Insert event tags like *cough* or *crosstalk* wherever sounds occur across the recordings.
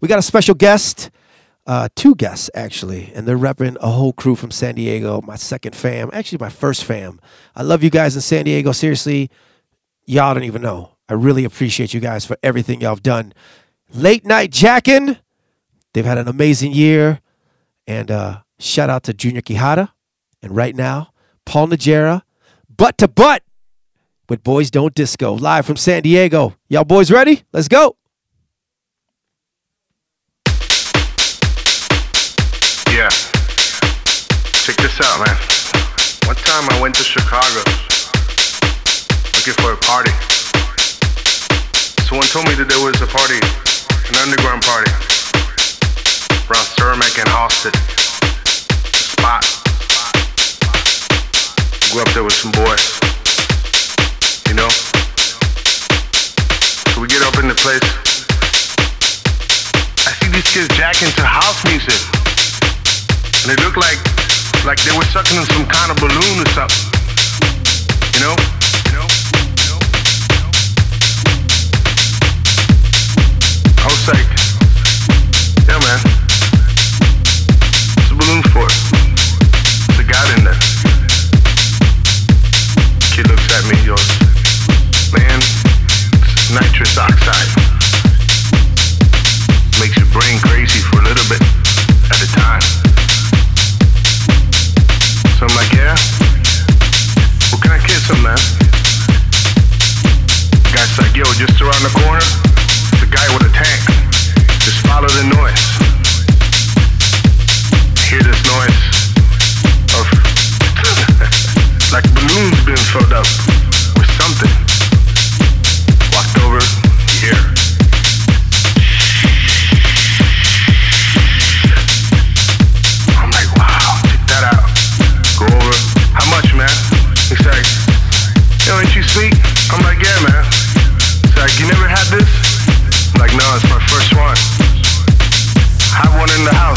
We got a special guest, uh, two guests actually, and they're repping a whole crew from San Diego, my second fam, actually my first fam. I love you guys in San Diego. Seriously, y'all don't even know. I really appreciate you guys for everything y'all have done. Late Night Jackin', they've had an amazing year. And uh, shout out to Junior Quijada. And right now, Paul Najera, butt to butt with Boys Don't Disco, live from San Diego. Y'all boys ready? Let's go. Check this out, man. One time I went to Chicago looking for a party. Someone told me that there was a party, an underground party, around Cermak and Halsted. Spot. Go up there with some boys. You know? So we get up in the place. I see these kids jacking to house music. And they look like like they were sucking in some kind of balloon or something. You know? I was like, yeah man. What's the balloon for? There's a guy in there. Kid looks at me, he goes, man, is nitrous oxide. Makes your brain crazy for a little bit at a time. Yo, just around the corner, the guy with a tank. Just follow the noise. Hear this noise of *laughs* like balloons being filled up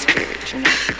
spirit, you know.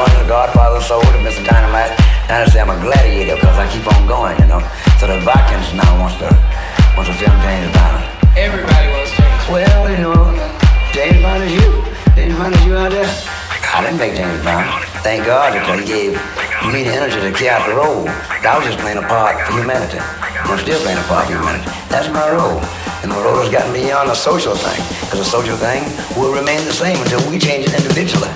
Social thing. Because a gladiator 'cause I keep on going, you know. So the Vikings now wants to wants to make James Bond. Everybody wants James Bond. Well, you know, James Bond is you. James Bond is you out there. I didn't make James Bond. Thank God that he gave me the energy to carry out the role. I was just playing a part for humanity. I'm still playing a part for humanity. That's my role, and my role has gotten me beyond the social thing, 'cause the social thing will remain the same until we change it individually.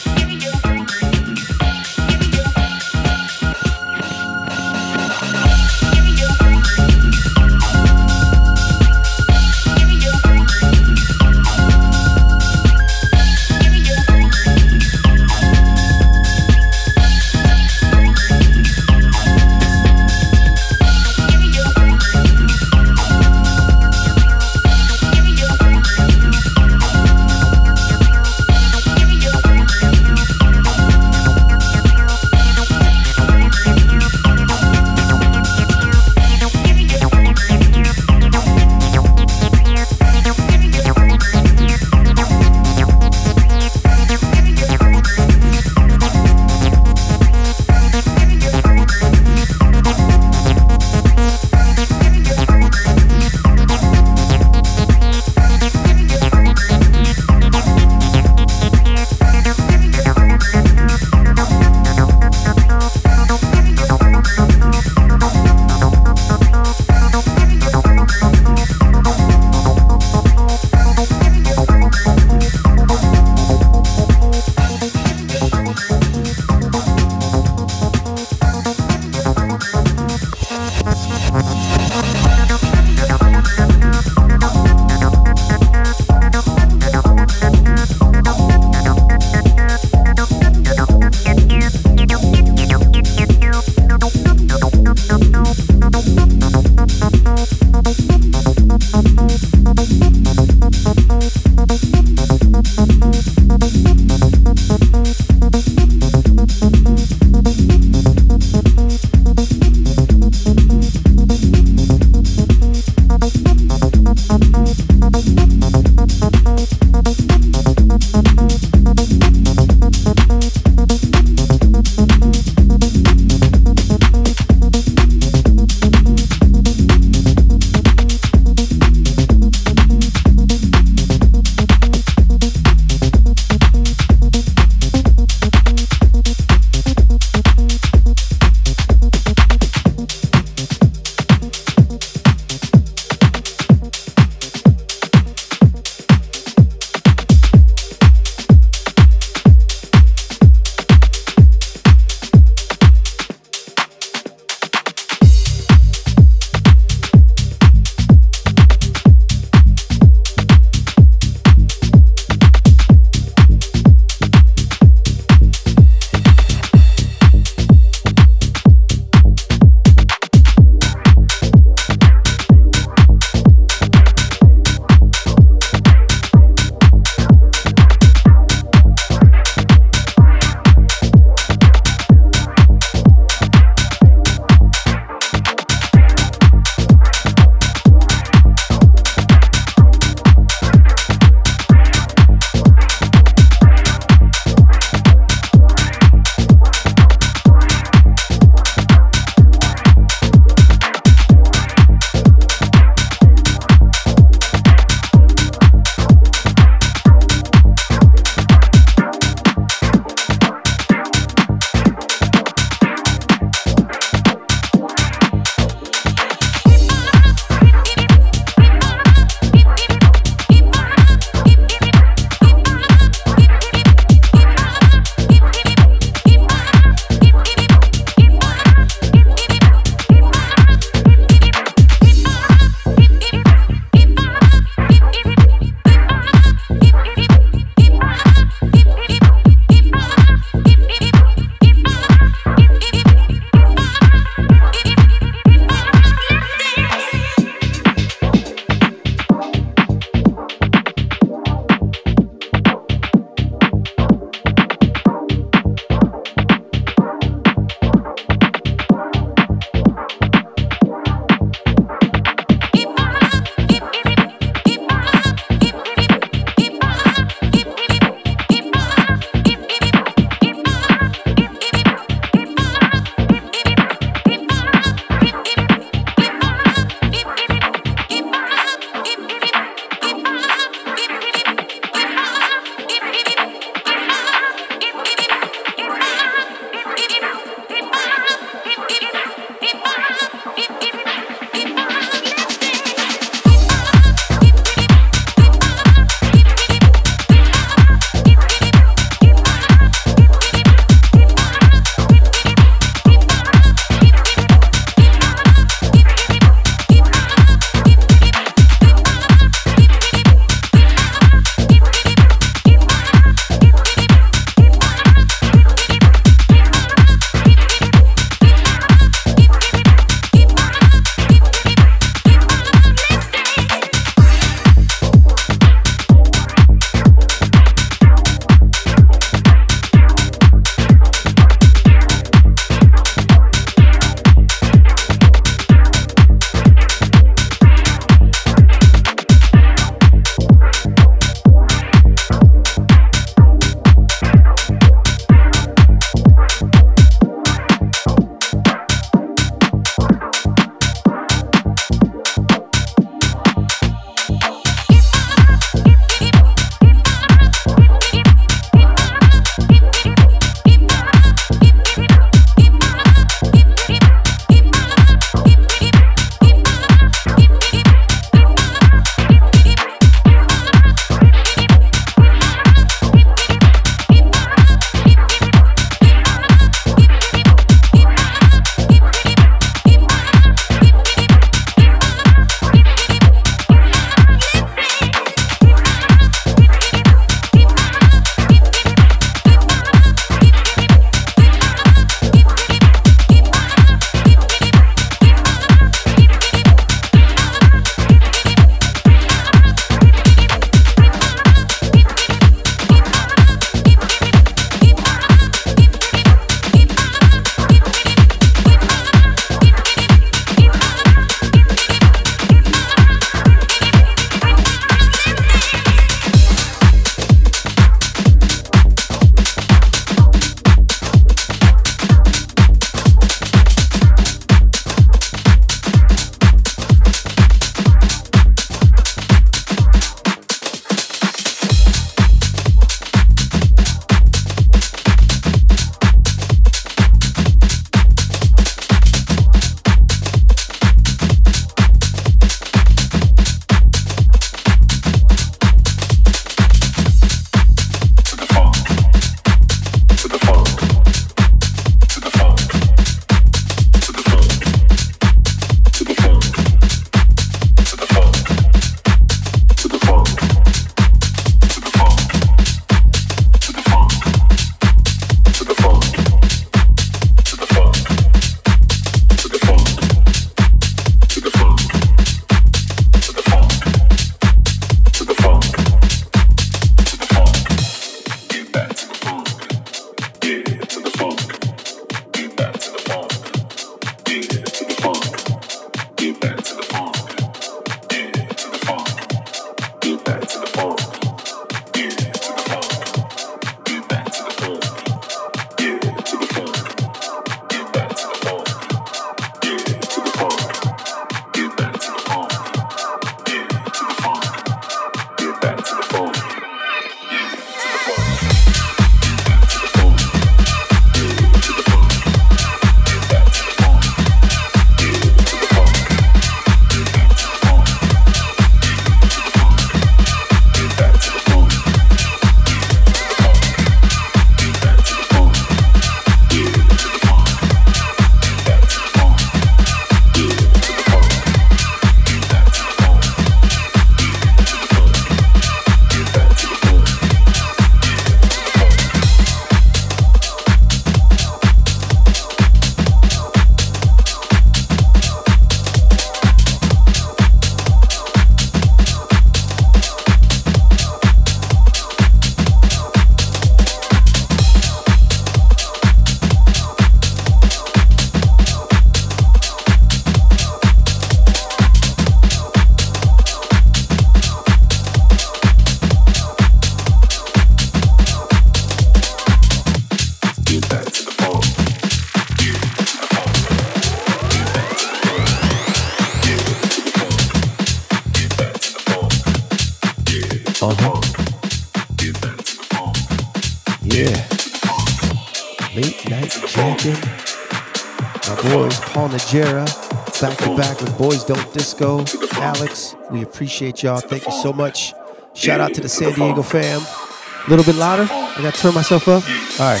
Appreciate y'all. Thank you so much. Shout out to the San Diego fam. A little bit louder. I gotta turn myself up. All right.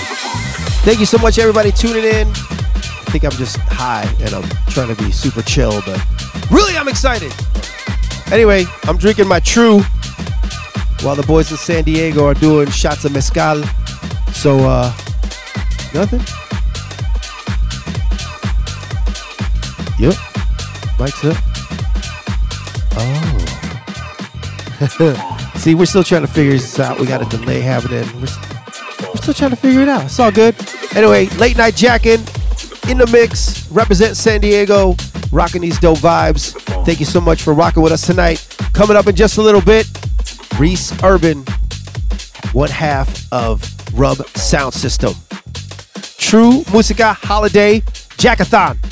Thank you so much, everybody, tuning in. I think I'm just high and I'm trying to be super chill, but really, I'm excited. Anyway, I'm drinking my true while the boys in San Diego are doing shots of mezcal. So, uh, nothing. Yep. Mike's up. Oh. *laughs* See, we're still trying to figure this out. We got a delay happening. We're, we're still trying to figure it out. It's all good. Anyway, late night jacking in the mix. Represent San Diego, rocking these dope vibes. Thank you so much for rocking with us tonight. Coming up in just a little bit, Reese Urban, one half of Rub Sound System. True Musica Holiday Jackathon.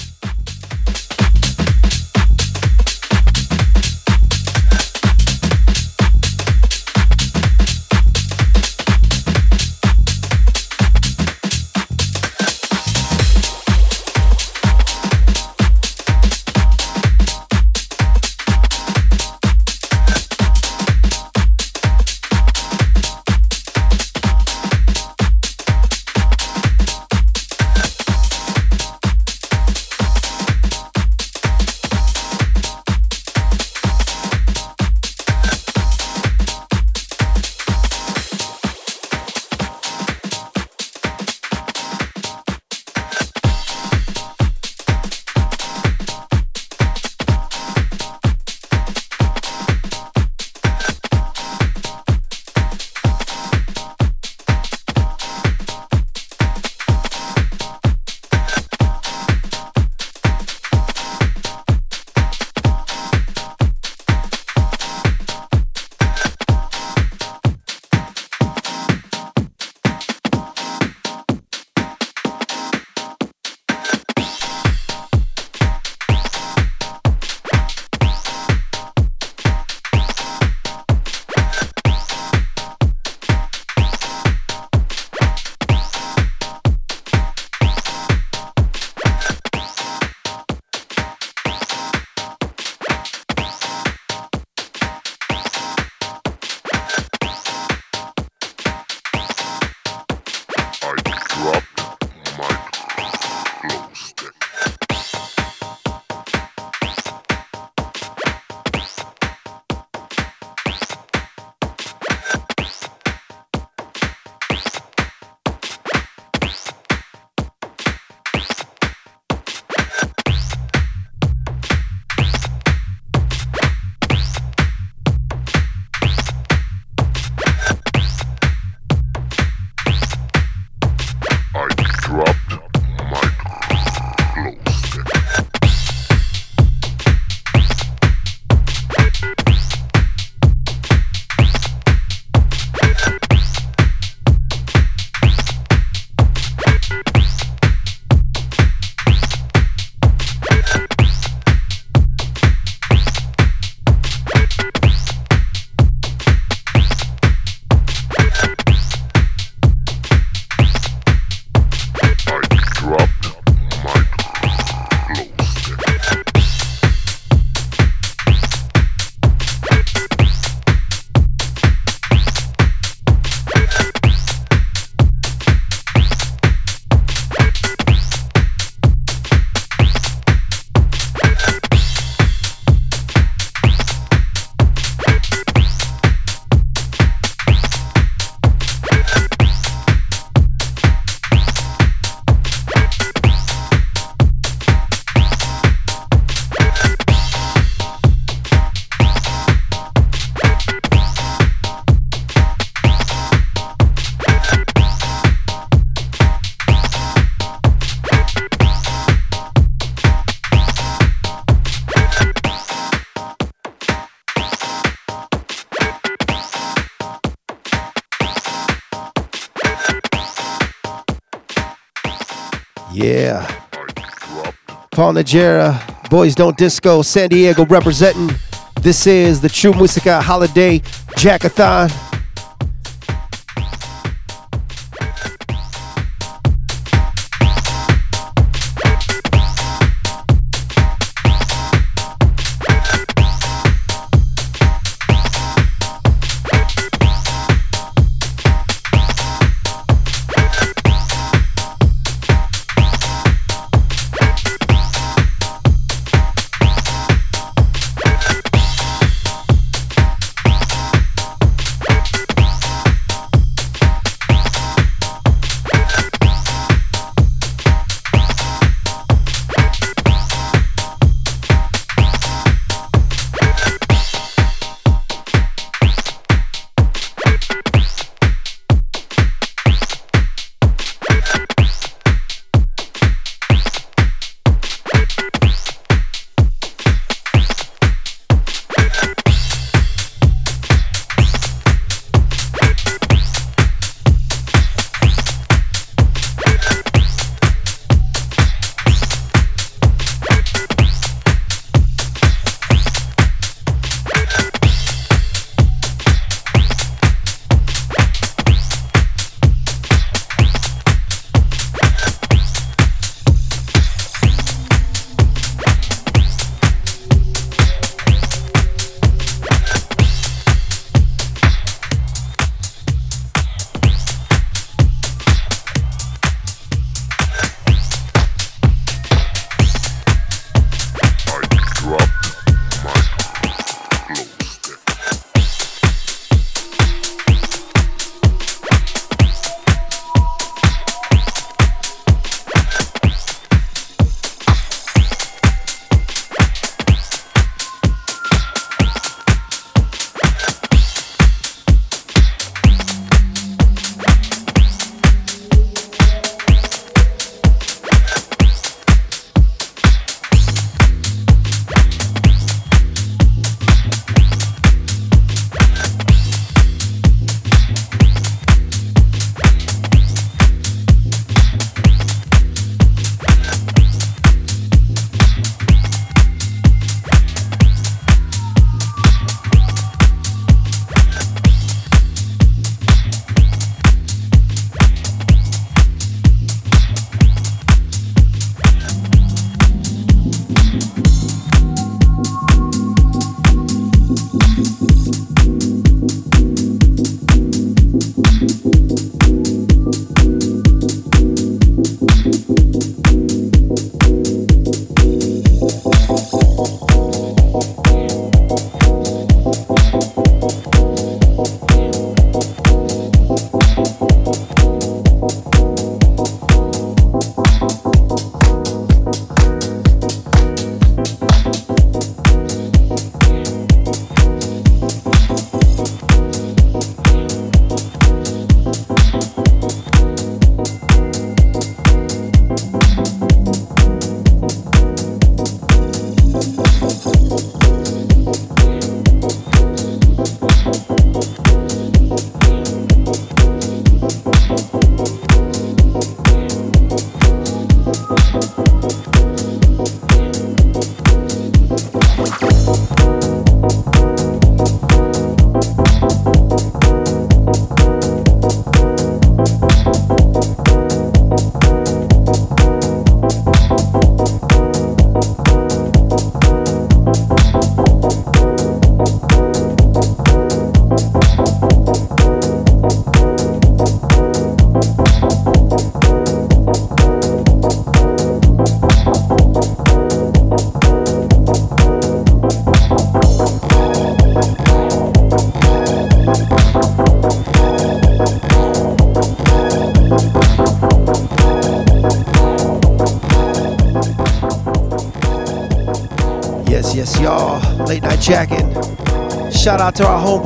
Paul Najera, Boys Don't Disco, San Diego representing. This is the True Musica Holiday Jackathon.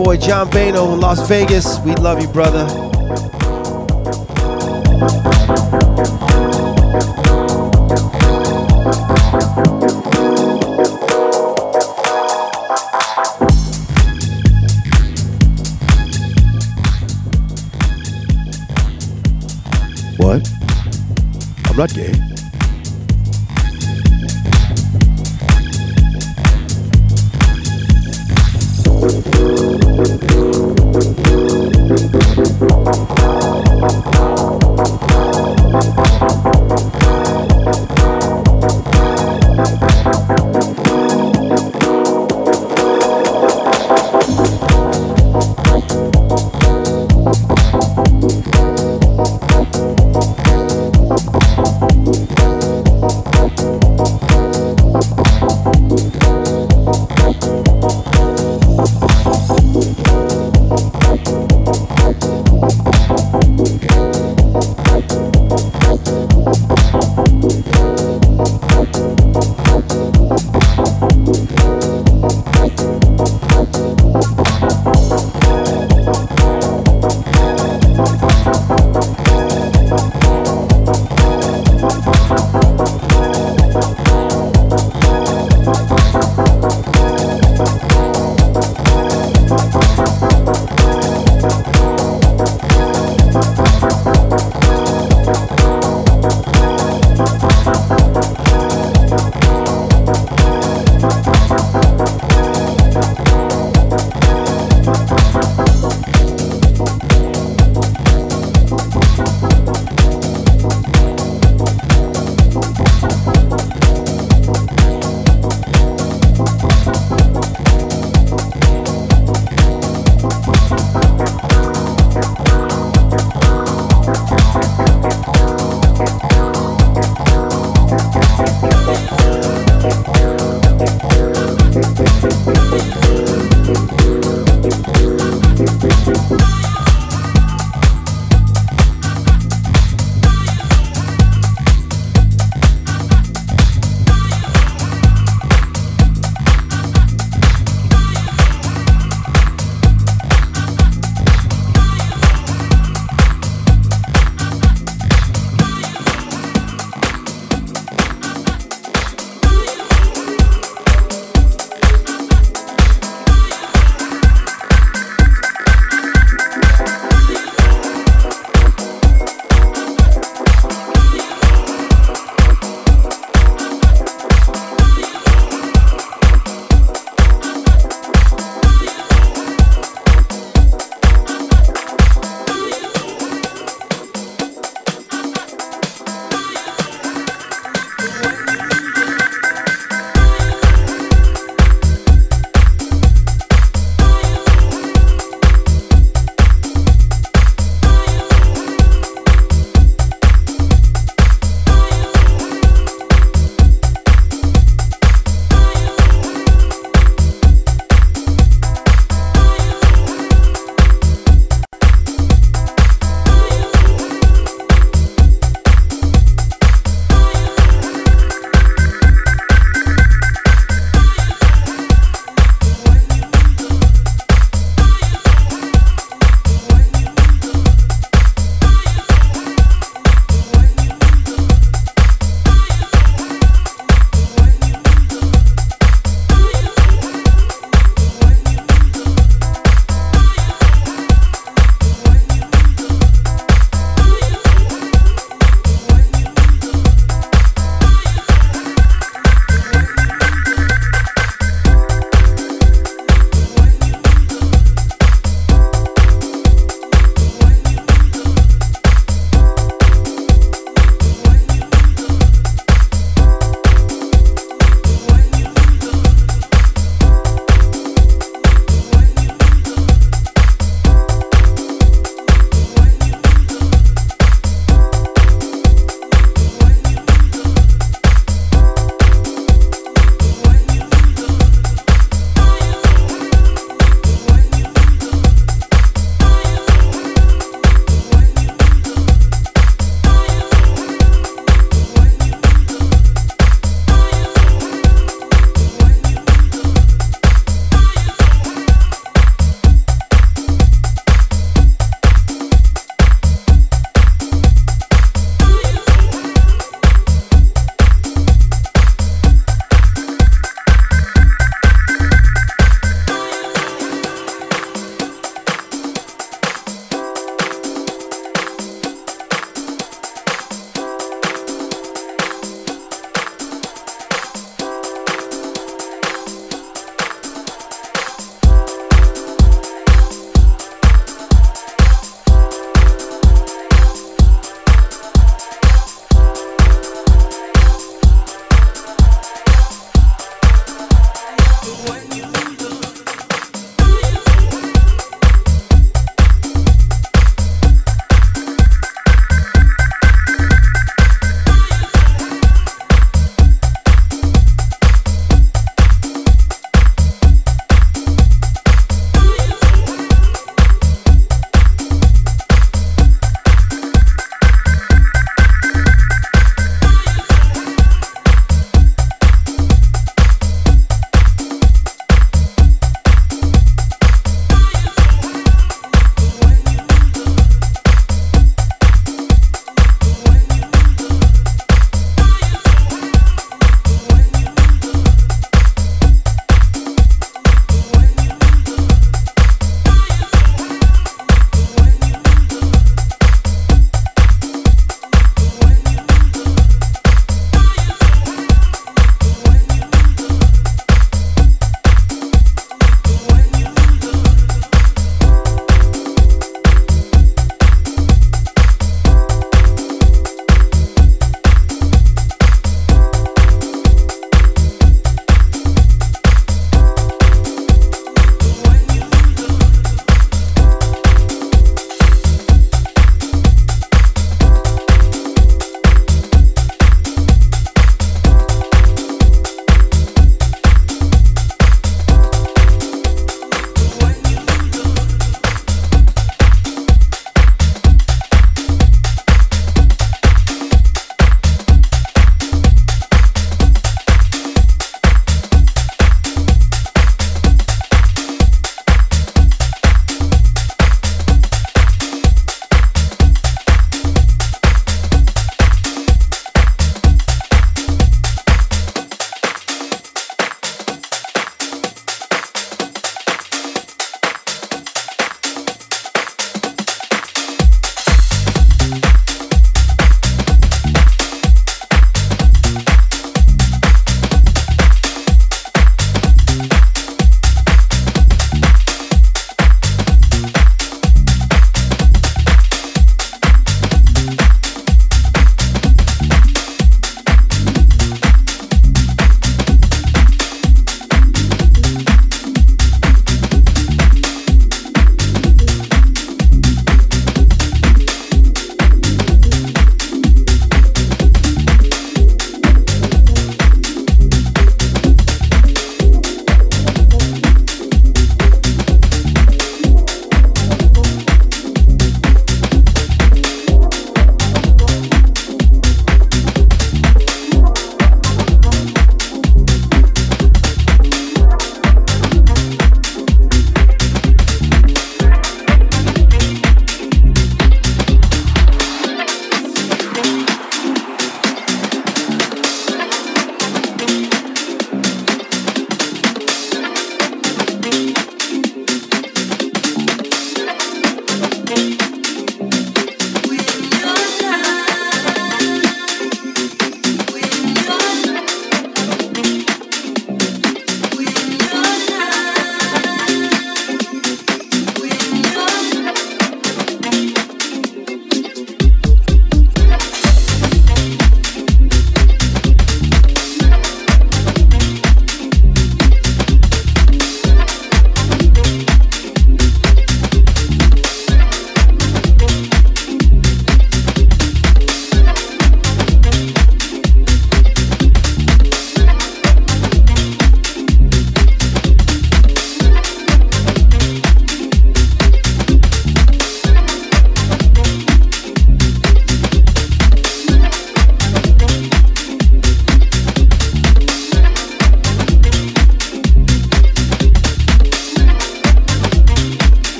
Homeboy John Bano in Las Vegas. We love you, brother.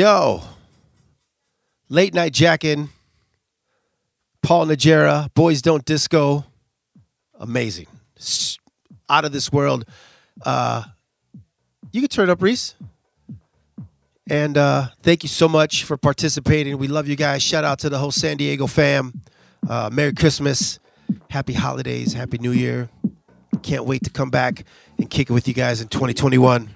Yo. Late night jacking. Paul Najera, Boys Don't Disco. Amazing. Out of this world. Uh, you can turn it up, Reese. And uh, thank you so much for participating. We love you guys. Shout out to the whole San Diego fam. Uh, Merry Christmas. Happy holidays. Happy New Year. Can't wait to come back and kick it with you guys in 2021.